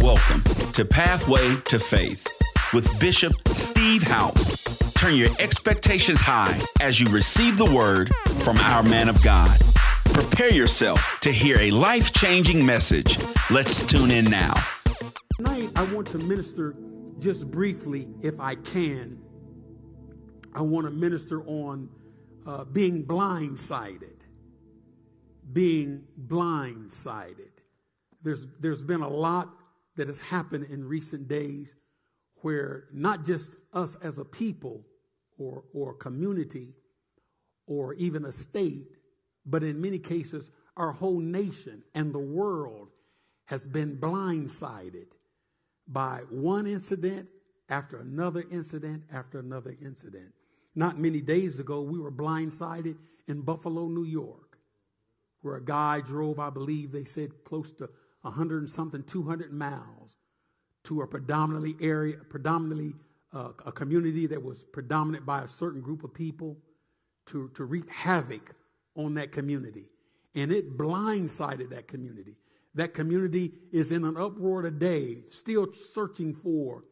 Welcome to Pathway to Faith with Bishop Steve Houpe. Turn your expectations high as you receive the word from our man of God. Prepare yourself to hear a life changing message. Let's tune in now. Tonight, I want to minister just briefly, if I can. I want to minister on uh, being blindsided. Being blindsided. There's, there's been a lot that has happened in recent days where not just us as a people or, or community or even a state, but in many cases, our whole nation and the world has been blindsided by one incident after another incident after another incident. Not many days ago, we were blindsided in Buffalo, New York, where a guy drove, I believe they said, close to 100 and something, 200 miles to a predominantly area, predominantly uh, a community that was predominant by a certain group of people to, to wreak havoc on that community. And it blindsided that community. That community is in an uproar today, still searching for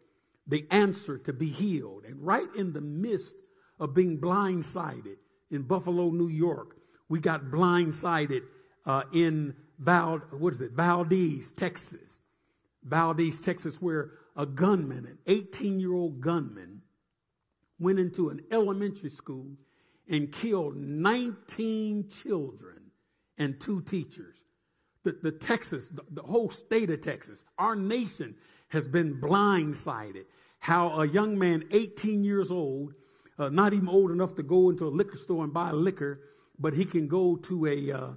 the answer to be healed. And right in the midst of being blindsided in Buffalo, New York, we got blindsided uh, in Val, what is it, Valdez, Texas. Valdez, Texas, where a gunman, an 18 year old gunman, went into an elementary school and killed 19 children and two teachers. The, the Texas, the, the whole state of Texas, our nation has been blindsided. How a young man, 18 years old, uh, not even old enough to go into a liquor store and buy liquor, but he can go to a, uh,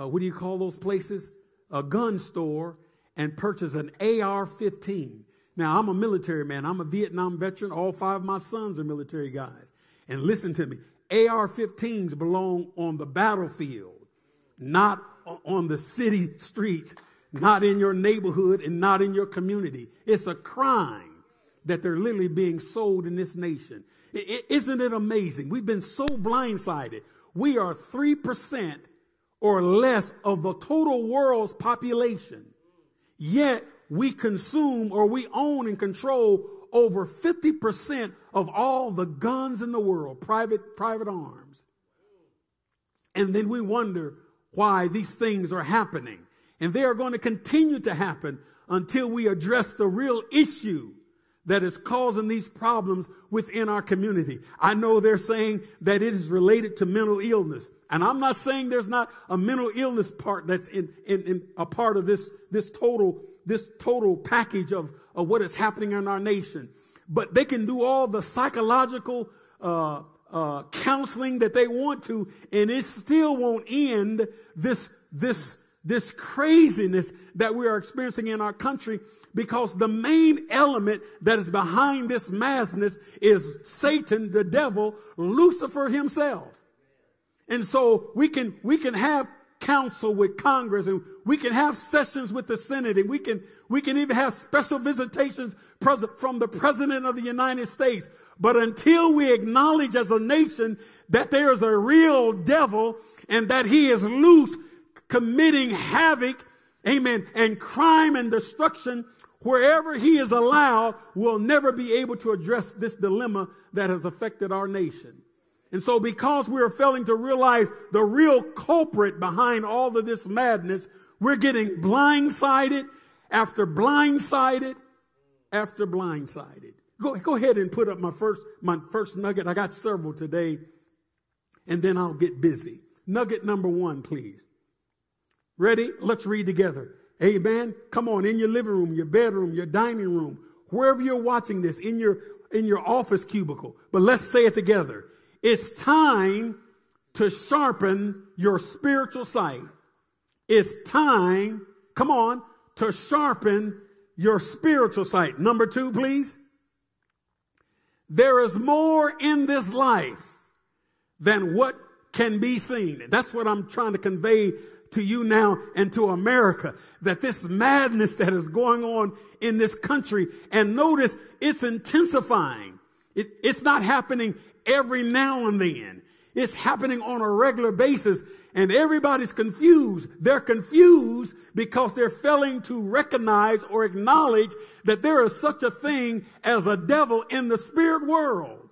uh, what do you call those places? A gun store and purchase an AR 15. Now, I'm a military man, I'm a Vietnam veteran. All five of my sons are military guys. And listen to me AR 15s belong on the battlefield, not on the city streets, not in your neighborhood, and not in your community. It's a crime that they're literally being sold in this nation. Isn't it amazing? We've been so blindsided. We are 3% or less of the total world's population. Yet we consume or we own and control over 50% of all the guns in the world, private, private arms. And then we wonder why these things are happening. And they are going to continue to happen until we address the real issue that is causing these problems within our community. I know they're saying that it is related to mental illness. And I'm not saying there's not a mental illness part that's in, in, in a part of this, this total, this total package of, of what is happening in our nation. But they can do all the psychological, uh, uh, counseling that they want to, and it still won't end this, this, this craziness that we are experiencing in our country because the main element that is behind this madness is Satan, the devil, Lucifer himself. And so we can, we can have counsel with Congress and we can have sessions with the Senate and we can, we can even have special visitations from the President of the United States. But until we acknowledge as a nation that there is a real devil and that he is loose committing havoc, amen, and crime and destruction wherever he is allowed, will never be able to address this dilemma that has affected our nation. And so, because we are failing to realize the real culprit behind all of this madness, we're getting blindsided after blindsided after blindsided. Go, go ahead and put up my first, my first nugget. I got several today, and then I'll get busy. Nugget number one, please. Ready? Let's read together. Amen. Come on, in your living room, your bedroom, your dining room, wherever you're watching this, in your in your office cubicle. But let's say it together. It's time to sharpen your spiritual sight. It's time, come on, to sharpen your spiritual sight. Number two, please. There is more in this life than what can be seen. That's what I'm trying to convey to you now and to America that this madness that is going on in this country, and notice it's intensifying. It, it's not happening every now and then. It's happening on a regular basis and everybody's confused. They're confused because they're failing to recognize or acknowledge that there is such a thing as a devil in the spirit world.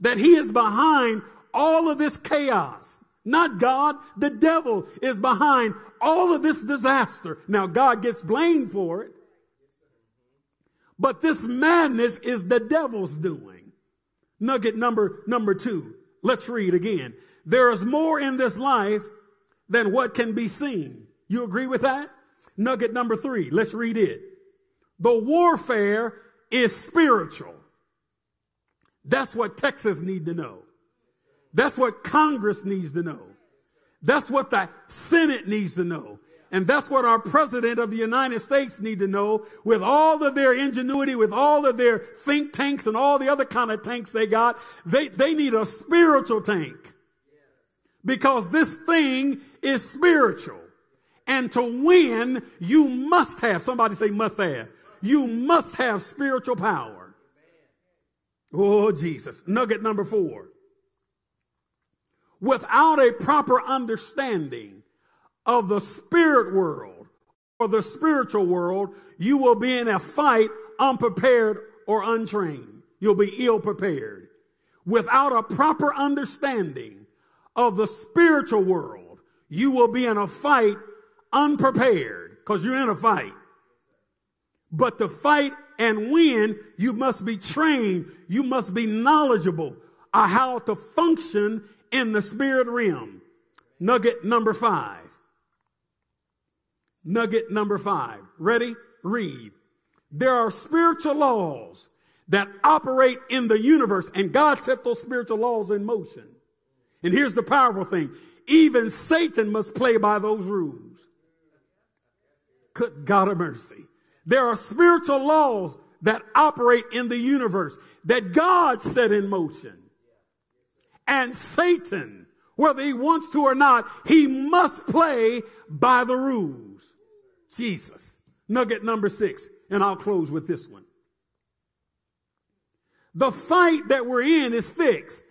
That he is behind all of this chaos. Not God, the devil is behind all of this disaster. Now God gets blamed for it. But this madness is the devil's doing. Nugget number, number two. Let's read again. There is more in this life than what can be seen. You agree with that? Nugget number three. Let's read it. The warfare is spiritual. That's what Texas need to know. That's what Congress needs to know. That's what the Senate needs to know. And that's what our president of the United States need to know with all of their ingenuity, with all of their think tanks and all the other kind of tanks they got. They, they need a spiritual tank because this thing is spiritual. And to win, you must have, somebody say must have, you must have spiritual power. Oh, Jesus. Nugget number four. Without a proper understanding of the spirit world or the spiritual world, you will be in a fight unprepared or untrained. You'll be ill prepared. Without a proper understanding of the spiritual world, you will be in a fight unprepared because you're in a fight. But to fight and win, you must be trained. You must be knowledgeable of how to function in the spirit realm. Nugget number five. Nugget number five. Ready? Read. There are spiritual laws that operate in the universe, and God set those spiritual laws in motion. And here's the powerful thing even Satan must play by those rules. Good God of mercy. There are spiritual laws that operate in the universe that God set in motion. And Satan, whether he wants to or not, he must play by the rules. Jesus. Nugget number six, and I'll close with this one. The fight that we're in is fixed.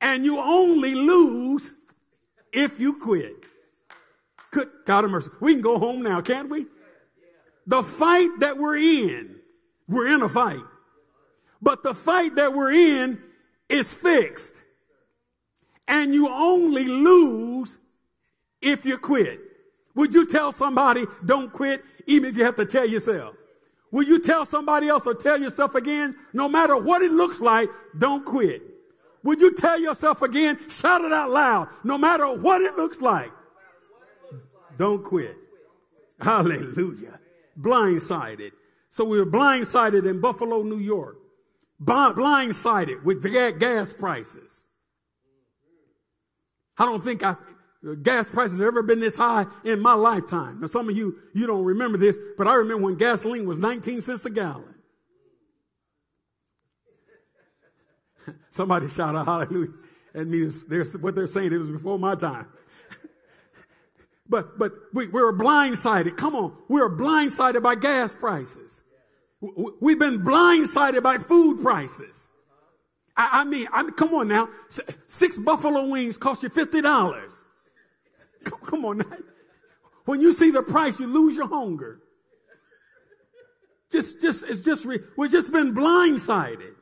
And you only lose if you quit. Good God of mercy. We can go home now, can't we? The fight that we're in, we're in a fight. But the fight that we're in is fixed. And you only lose if you quit. Would you tell somebody, don't quit, even if you have to tell yourself? Will you tell somebody else or tell yourself again, no matter what it looks like, don't quit? Would you tell yourself again, shout it out loud, no matter what it looks like, don't quit? Hallelujah. Blindsided. So we were blindsided in Buffalo, New York. Blindsided with the gas prices. I don't think I, gas prices have ever been this high in my lifetime. Now, some of you, you don't remember this, but I remember when gasoline was 19 cents a gallon. Somebody shout out hallelujah. Means they're, what they're saying, it was before my time. but but we, we were blindsided. Come on. We were blindsided by gas prices. We've been blindsided by food prices. I, I mean, I mean, come on now. Six buffalo wings cost you $50. Come on. When you see the price, you lose your hunger. Just, just, it's just, we've just been blindsided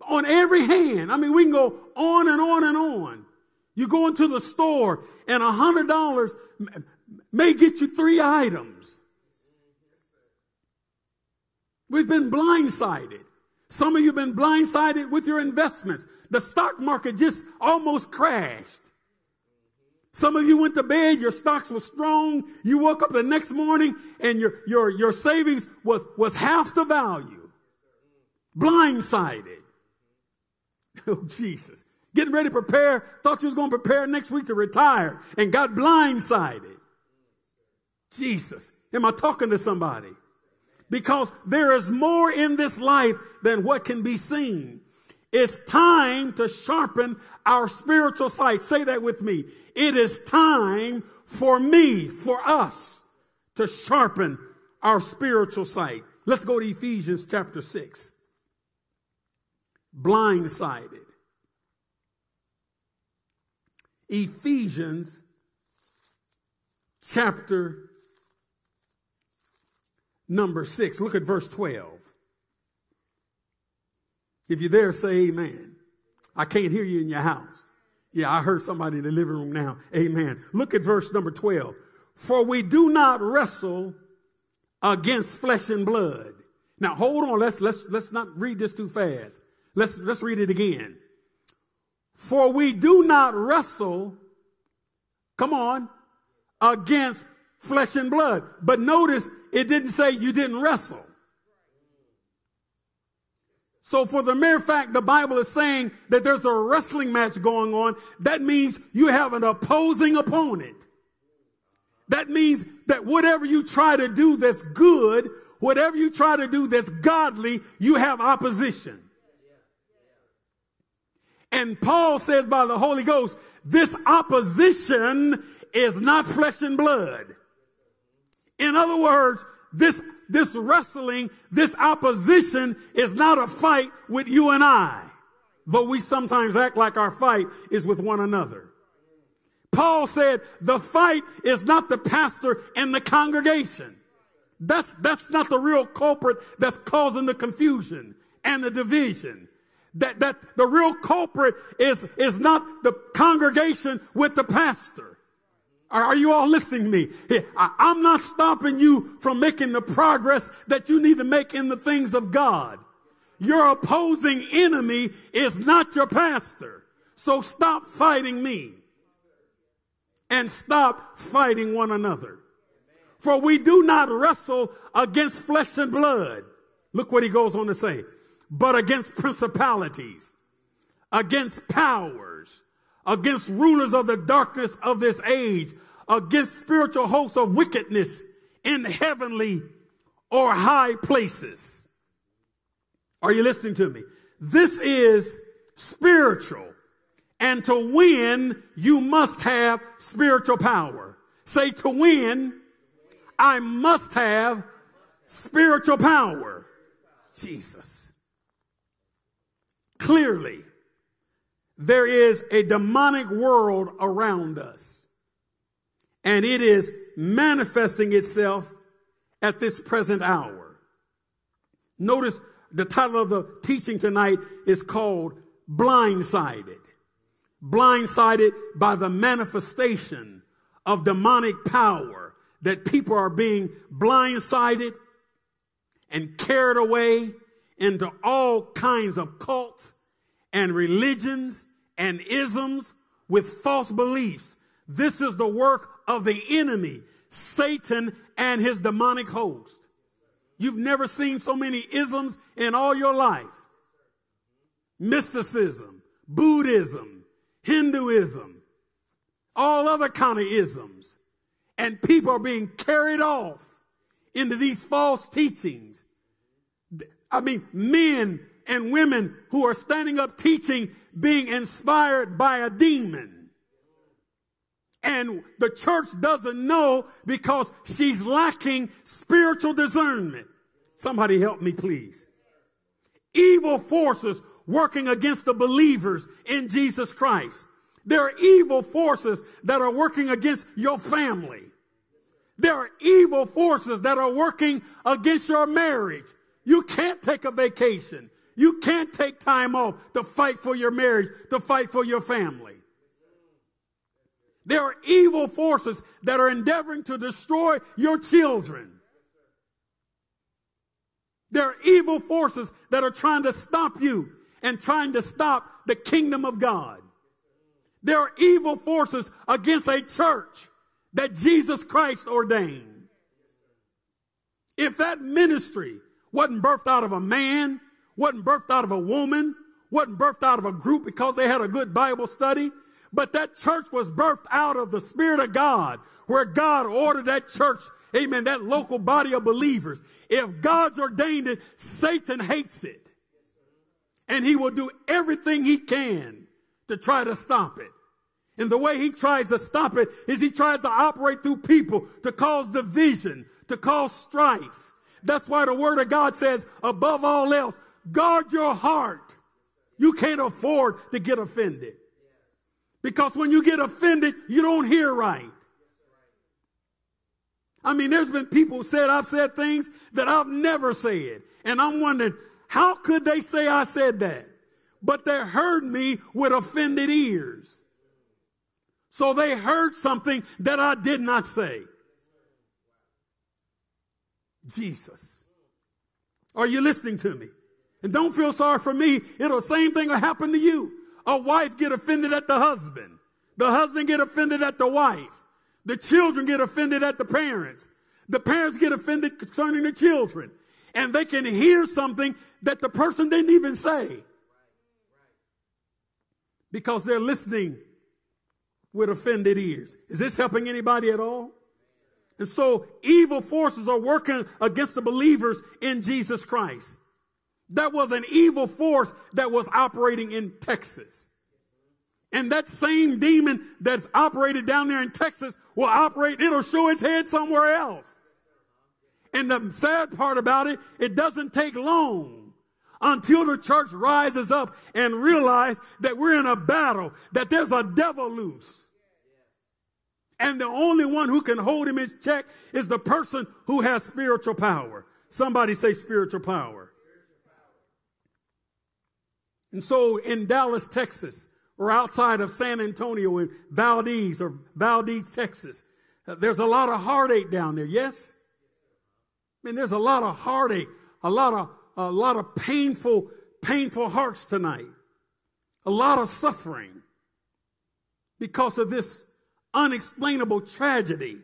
on every hand. I mean, we can go on and on and on. You go into the store and a hundred dollars may get you three items. We've been blindsided. Some of you have been blindsided with your investments. The stock market just almost crashed. Some of you went to bed, your stocks were strong. You woke up the next morning and your, your, your savings was, was half the value. Blindsided. Oh, Jesus. Getting ready to prepare, thought you was going to prepare next week to retire and got blindsided. Jesus. Am I talking to somebody? Because there is more in this life than what can be seen. It's time to sharpen our spiritual sight. Say that with me. It is time for me, for us, to sharpen our spiritual sight. Let's go to Ephesians chapter 6. Blindsided. Ephesians chapter number 6. Look at verse 12. If you're there, say amen. I can't hear you in your house. Yeah, I heard somebody in the living room now. Amen. Look at verse number 12. For we do not wrestle against flesh and blood. Now hold on, let's let's let's not read this too fast. Let's let's read it again. For we do not wrestle, come on, against flesh and blood. But notice it didn't say you didn't wrestle. So for the mere fact the Bible is saying that there's a wrestling match going on, that means you have an opposing opponent. That means that whatever you try to do that's good, whatever you try to do that's godly, you have opposition. And Paul says by the Holy Ghost, this opposition is not flesh and blood. In other words, this, this wrestling, this opposition is not a fight with you and I, though we sometimes act like our fight is with one another. Paul said the fight is not the pastor and the congregation. That's, that's not the real culprit that's causing the confusion and the division that, that the real culprit is, is not the congregation with the pastor. Are, you all listening to me? I'm not stopping you from making the progress that you need to make in the things of God. Your opposing enemy is not your pastor. So stop fighting me and stop fighting one another. For we do not wrestle against flesh and blood. Look what he goes on to say but against principalities, against powers, against rulers of the darkness of this age, against spiritual hosts of wickedness in heavenly or high places. Are you listening to me? This is spiritual. And to win, you must have spiritual power. Say to win, I must have spiritual power. Jesus. Clearly, there is a demonic world around us, and it is manifesting itself at this present hour. Notice the title of the teaching tonight is called Blindsided. Blindsided by the manifestation of demonic power that people are being blindsided and carried away into all kinds of cults and religions and isms with false beliefs. This is the work of the enemy, Satan and his demonic host. You've never seen so many isms in all your life. Mysticism, Buddhism, Hinduism, all other kind of isms. And people are being carried off into these false teachings. I mean, men and women who are standing up teaching being inspired by a demon. And the church doesn't know because she's lacking spiritual discernment. Somebody help me, please. Evil forces working against the believers in Jesus Christ. There are evil forces that are working against your family. There are evil forces that are working against your marriage. You can't take a vacation. You can't take time off to fight for your marriage, to fight for your family. There are evil forces that are endeavoring to destroy your children. There are evil forces that are trying to stop you and trying to stop the kingdom of God. There are evil forces against a church that Jesus Christ ordained. If that ministry wasn't birthed out of a man, wasn't birthed out of a woman, wasn't birthed out of a group because they had a good Bible study, but that church was birthed out of the Spirit of God, where God ordered that church, amen, that local body of believers. If God's ordained it, Satan hates it. And he will do everything he can to try to stop it. And the way he tries to stop it is he tries to operate through people to cause division, to cause strife. That's why the word of God says, above all else, guard your heart. You can't afford to get offended. Because when you get offended, you don't hear right. I mean, there's been people said I've said things that I've never said. And I'm wondering, how could they say I said that? But they heard me with offended ears. So they heard something that I did not say. Jesus. Are you listening to me? And don't feel sorry for me. It'll same thing will happen to you. A wife get offended at the husband. The husband get offended at the wife. The children get offended at the parents. The parents get offended concerning the children. And they can hear something that the person didn't even say. Because they're listening with offended ears. Is this helping anybody at all? And so evil forces are working against the believers in Jesus Christ. That was an evil force that was operating in Texas. And that same demon that's operated down there in Texas will operate, it'll show its head somewhere else. And the sad part about it, it doesn't take long until the church rises up and realize that we're in a battle, that there's a devil loose. And the only one who can hold him in check is the person who has spiritual power. Somebody say spiritual power. And so in Dallas, Texas, or outside of San Antonio in Valdez or Valdez, Texas. Uh, there's a lot of heartache down there, yes? I mean, there's a lot of heartache, a lot of, a lot of painful, painful hearts tonight, a lot of suffering because of this unexplainable tragedy.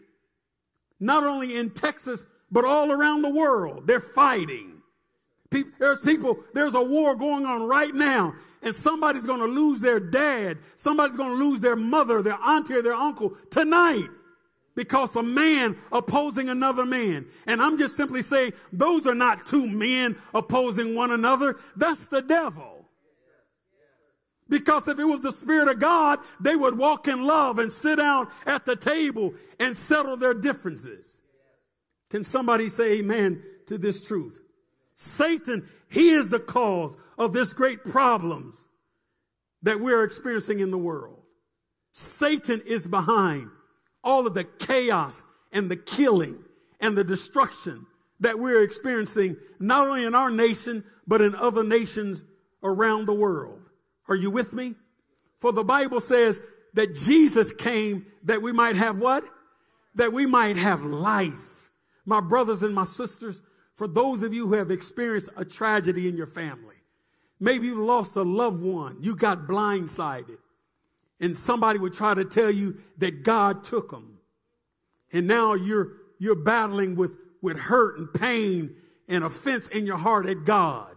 Not only in Texas, but all around the world. They're fighting. There's people, there's a war going on right now and somebody's going to lose their dad. Somebody's going to lose their mother, their auntie, or their uncle tonight because a man opposing another man. And I'm just simply saying those are not two men opposing one another. That's the devil. Because if it was the Spirit of God, they would walk in love and sit down at the table and settle their differences. Can somebody say amen to this truth? Satan, he is the cause of this great problems that we're experiencing in the world. Satan is behind all of the chaos and the killing and the destruction that we're experiencing, not only in our nation, but in other nations around the world. Are you with me? For the Bible says that Jesus came that we might have what? That we might have life. My brothers and my sisters, for those of you who have experienced a tragedy in your family, Maybe you lost a loved one. You got blindsided. And somebody would try to tell you that God took them. And now you're, you're battling with, with hurt and pain and offense in your heart at God.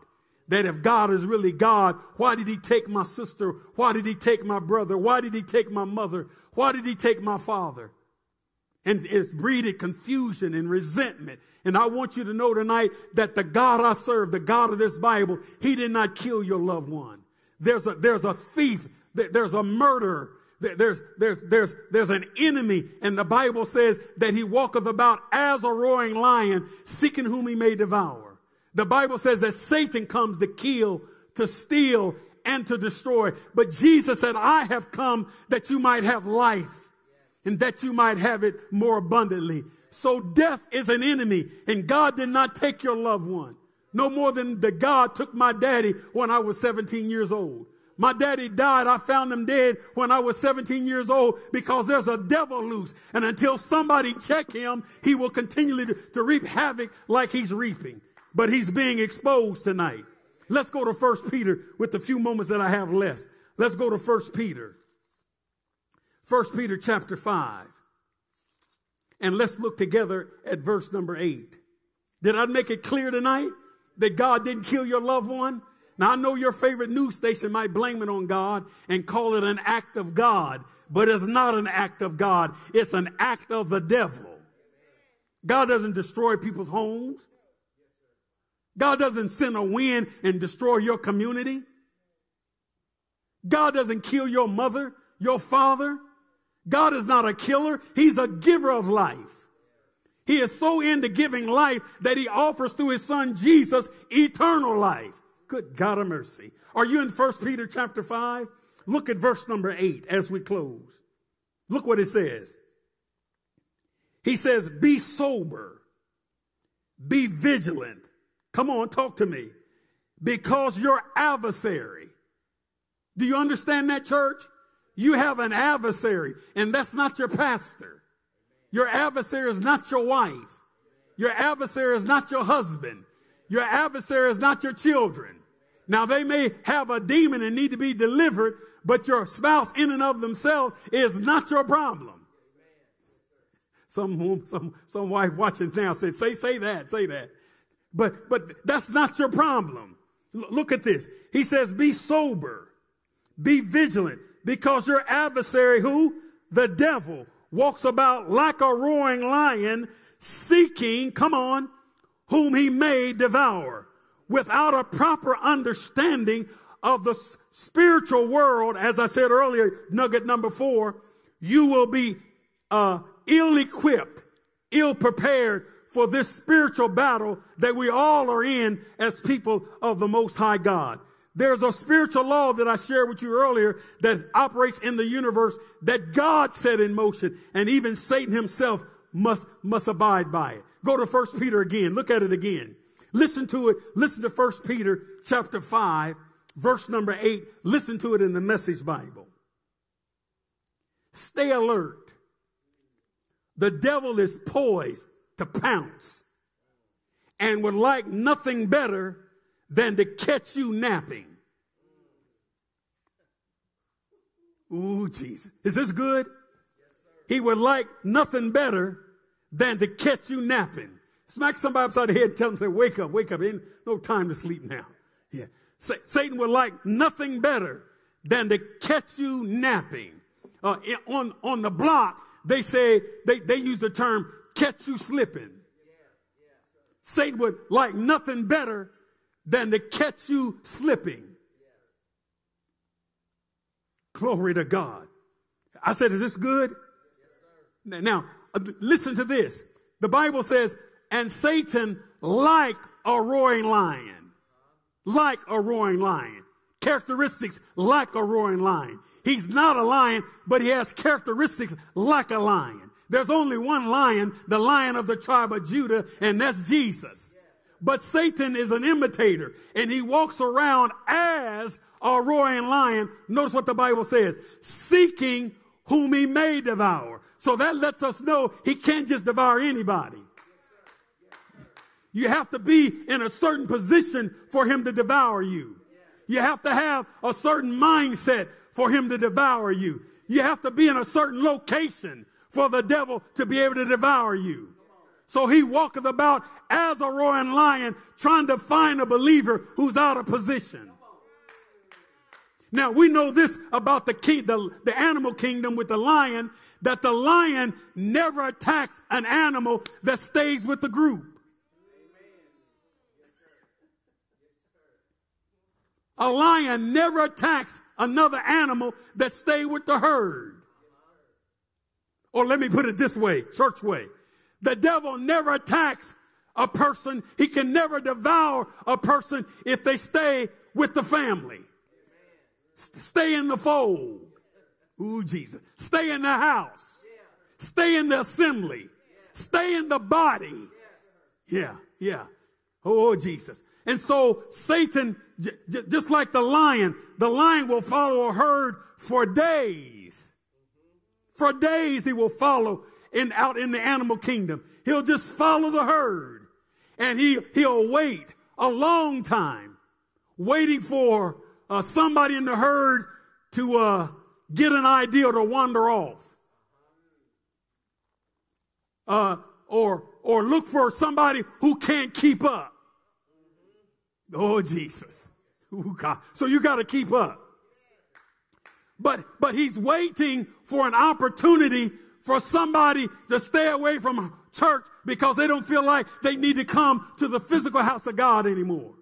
That if God is really God, why did he take my sister? Why did he take my brother? Why did he take my mother? Why did he take my father? And it's breeded confusion and resentment and I want you to know tonight that the God I serve, the God of this Bible, he did not kill your loved one. There's a, there's a thief. There's a murderer. There's, there's, there's, there's an enemy. And the Bible says that he walketh about as a roaring lion, seeking whom he may devour. The Bible says that Satan comes to kill, to steal, and to destroy. But Jesus said, I have come that you might have life and that you might have it more abundantly. So death is an enemy, and God did not take your loved one. No more than the God took my daddy when I was 17 years old. My daddy died. I found him dead when I was 17 years old because there's a devil loose. And until somebody check him, he will continually to, to reap havoc like he's reaping. But he's being exposed tonight. Let's go to First Peter with the few moments that I have left. Let's go to First Peter. First Peter chapter 5. And let's look together at verse number eight. Did I make it clear tonight that God didn't kill your loved one? Now, I know your favorite news station might blame it on God and call it an act of God, but it's not an act of God. It's an act of the devil. God doesn't destroy people's homes. God doesn't send a wind and destroy your community. God doesn't kill your mother, your father. God is not a killer. He's a giver of life. He is so into giving life that he offers through his son Jesus eternal life. Good God of mercy. Are you in 1 Peter chapter 5? Look at verse number eight as we close. Look what it says. He says, Be sober, be vigilant. Come on, talk to me. Because your adversary, do you understand that, church? You have an adversary, and that's not your pastor. Your adversary is not your wife. Your adversary is not your husband. Your adversary is not your children. Now, they may have a demon and need to be delivered, but your spouse, in and of themselves, is not your problem. Some, some, some wife watching now said, say, say that, say that. But, but that's not your problem. L- look at this. He says, be sober, be vigilant, because your adversary, who? The devil, walks about like a roaring lion, seeking, come on, whom he may devour. Without a proper understanding of the spiritual world, as I said earlier, nugget number four, you will be uh, ill equipped, ill prepared for this spiritual battle that we all are in as people of the Most High God. There's a spiritual law that I shared with you earlier that operates in the universe that God set in motion, and even Satan himself must, must abide by it. Go to First Peter again. Look at it again. Listen to it. Listen to First Peter chapter 5, verse number 8. Listen to it in the Message Bible. Stay alert. The devil is poised to pounce and would like nothing better than to catch you napping. Ooh, Jesus. Is this good? He would like nothing better than to catch you napping. Smack somebody upside the head and tell them, say, wake up, wake up. Ain't no time to sleep now. Yeah. Satan would like nothing better than to catch you napping. Uh, on, on the block, they say, they, they use the term catch you slipping. Satan would like nothing better than to catch you slipping. Glory to God. I said, is this good? Now, uh, listen to this. The Bible says, and Satan like a roaring lion, like a roaring lion, characteristics like a roaring lion. He's not a lion, but he has characteristics like a lion. There's only one lion, the lion of the tribe of Judah, and that's Jesus. But Satan is an imitator and he walks around as a roaring lion. Notice what the Bible says, seeking whom he may devour. So that lets us know he can't just devour anybody. You have to be in a certain position for him to devour you. You have to have a certain mindset for him to devour you. You have to be in a certain location for the devil to be able to devour you. So he walketh about as a roaring lion trying to find a believer who's out of position. Now we know this about the, the, the animal kingdom with the lion, that the lion never attacks an animal that stays with the group. A lion never attacks another animal that stay with the herd. Or let me put it this way, church way. The devil never attacks a person. He can never devour a person if they stay with the family. Stay in the fold. Ooh, Jesus. Stay in the house. Stay in the assembly. Stay in the body. Yeah, yeah. Oh, Jesus. And so Satan, j- j- just like the lion, the lion will follow a herd for days. For days he will follow in, out in the animal kingdom. He'll just follow the herd. And he, he'll wait a long time, waiting for uh, somebody in the herd to uh, get an idea to wander off. Uh, or, or look for somebody who can't keep up. Oh, Jesus. Ooh, God. So you got to keep up. But, but he's waiting for an opportunity for somebody to stay away from church because they don't feel like they need to come to the physical house of God anymore.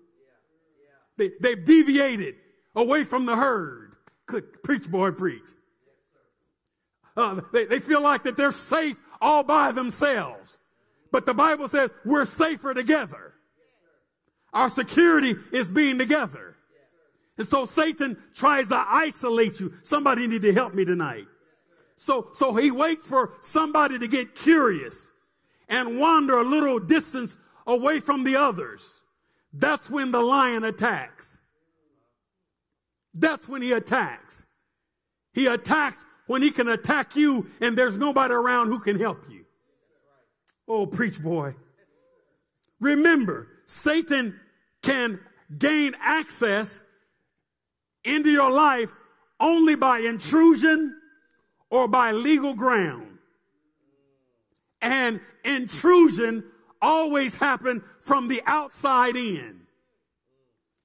They, they've deviated away from the herd. Good, preach, boy, preach. Uh, they, they feel like that they're safe all by themselves. But the Bible says we're safer together. Our security is being together. And so Satan tries to isolate you. Somebody need to help me tonight. So, so he waits for somebody to get curious and wander a little distance away from the others. That's when the lion attacks. That's when he attacks. He attacks when he can attack you and there's nobody around who can help you. Oh, preach boy. Remember, Satan can gain access into your life only by intrusion or by legal ground. And intrusion always happen from the outside in.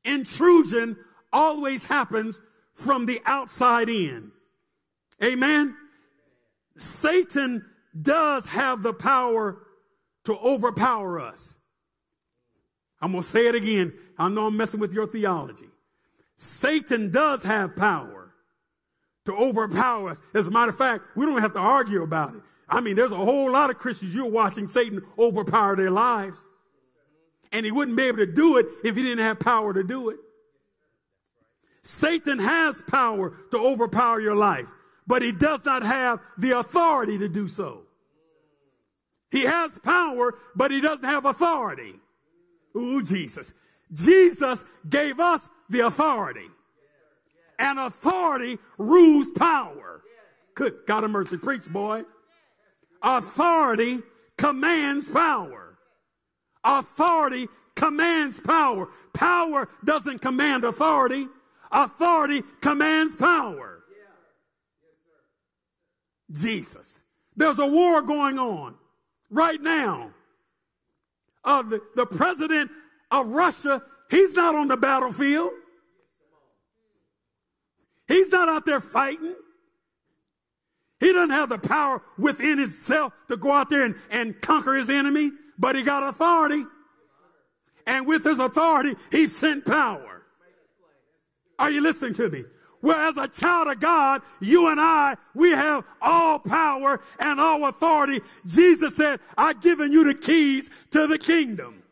Intrusion always happens from the outside in. Amen. Satan does have the power to overpower us. I'm going to say it again. I know I'm messing with your theology. Satan does have power to overpower us. As a matter of fact, we don't have to argue about it. I mean, there's a whole lot of Christians you're watching Satan overpower their lives. And he wouldn't be able to do it if he didn't have power to do it. Satan has power to overpower your life, but he does not have the authority to do so. He has power, but he doesn't have authority. Ooh, Jesus. Jesus gave us the authority. And authority rules power. Good God of mercy, preach, boy. Authority commands power. Authority commands power. Power doesn't command authority. Authority commands power. Jesus. There's a war going on right now. Uh, the, the president of Russia, he's not on the battlefield. He's not out there fighting. He doesn't have the power within himself to go out there and, and conquer his enemy, but he got authority. And with his authority, he sent power. Are you listening to me? Well, as a child of God, you and I, we have all power and all authority. Jesus said, I've given you the keys to the kingdom.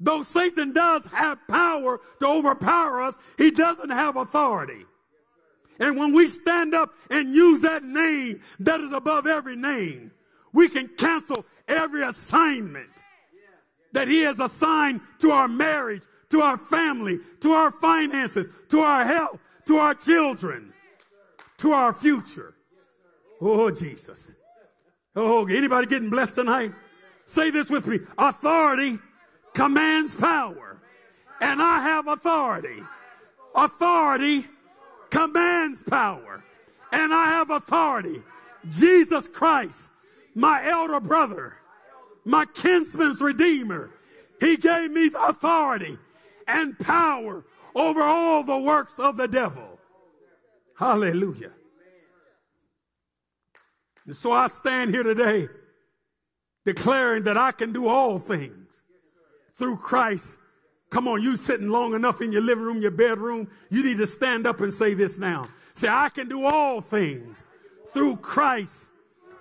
Though Satan does have power to overpower us, he doesn't have authority. And when we stand up and use that name that is above every name, we can cancel every assignment that he has assigned to our marriage, to our family, to our finances, to our health, to our children, to our future. Oh, Jesus. Oh, anybody getting blessed tonight? Say this with me. Authority commands power. And I have authority. Authority commands power. And I have authority. Jesus Christ, my elder brother, my kinsman's redeemer, he gave me authority and power over all the works of the devil. Hallelujah. And so I stand here today declaring that I can do all things through Christ. Come on, you sitting long enough in your living room, your bedroom, you need to stand up and say this now. Say, I can do all things through Christ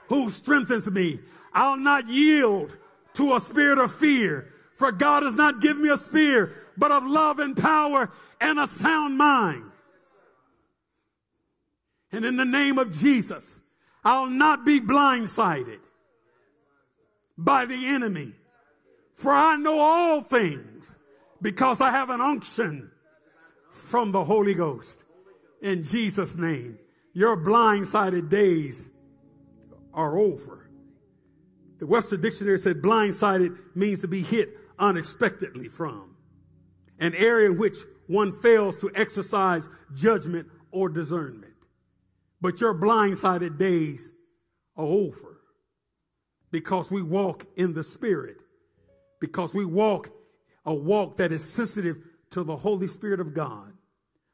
who strengthens me. I'll not yield to a spirit of fear, for God has not given me a spirit but of love and power and a sound mind. And in the name of Jesus, I'll not be blindsided by the enemy. For I know all things because I have an unction from the Holy Ghost. In Jesus' name, your blindsided days are over. The Webster Dictionary said blindsided means to be hit unexpectedly from an area in which one fails to exercise judgment or discernment. But your blindsided days are over because we walk in the Spirit, because we walk a walk that is sensitive to the Holy Spirit of God.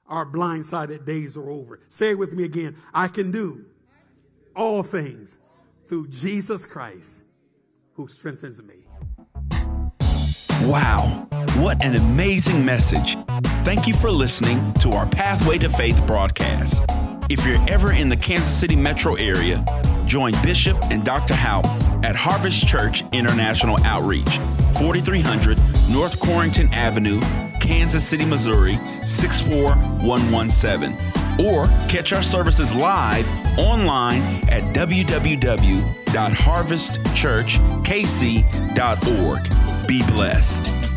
Our blindsided days are over. Say it with me again. I can do all things through Jesus Christ who strengthens me. Wow, what an amazing message. Thank you for listening to our Pathway to Faith broadcast. If you're ever in the Kansas City metro area, join Bishop and Dr. Houpe at Harvest Church International Outreach, 4300 North Corrington Avenue, Kansas City, Missouri 64117. Or catch our services live online at www.harvestchurchkc.org. Be blessed.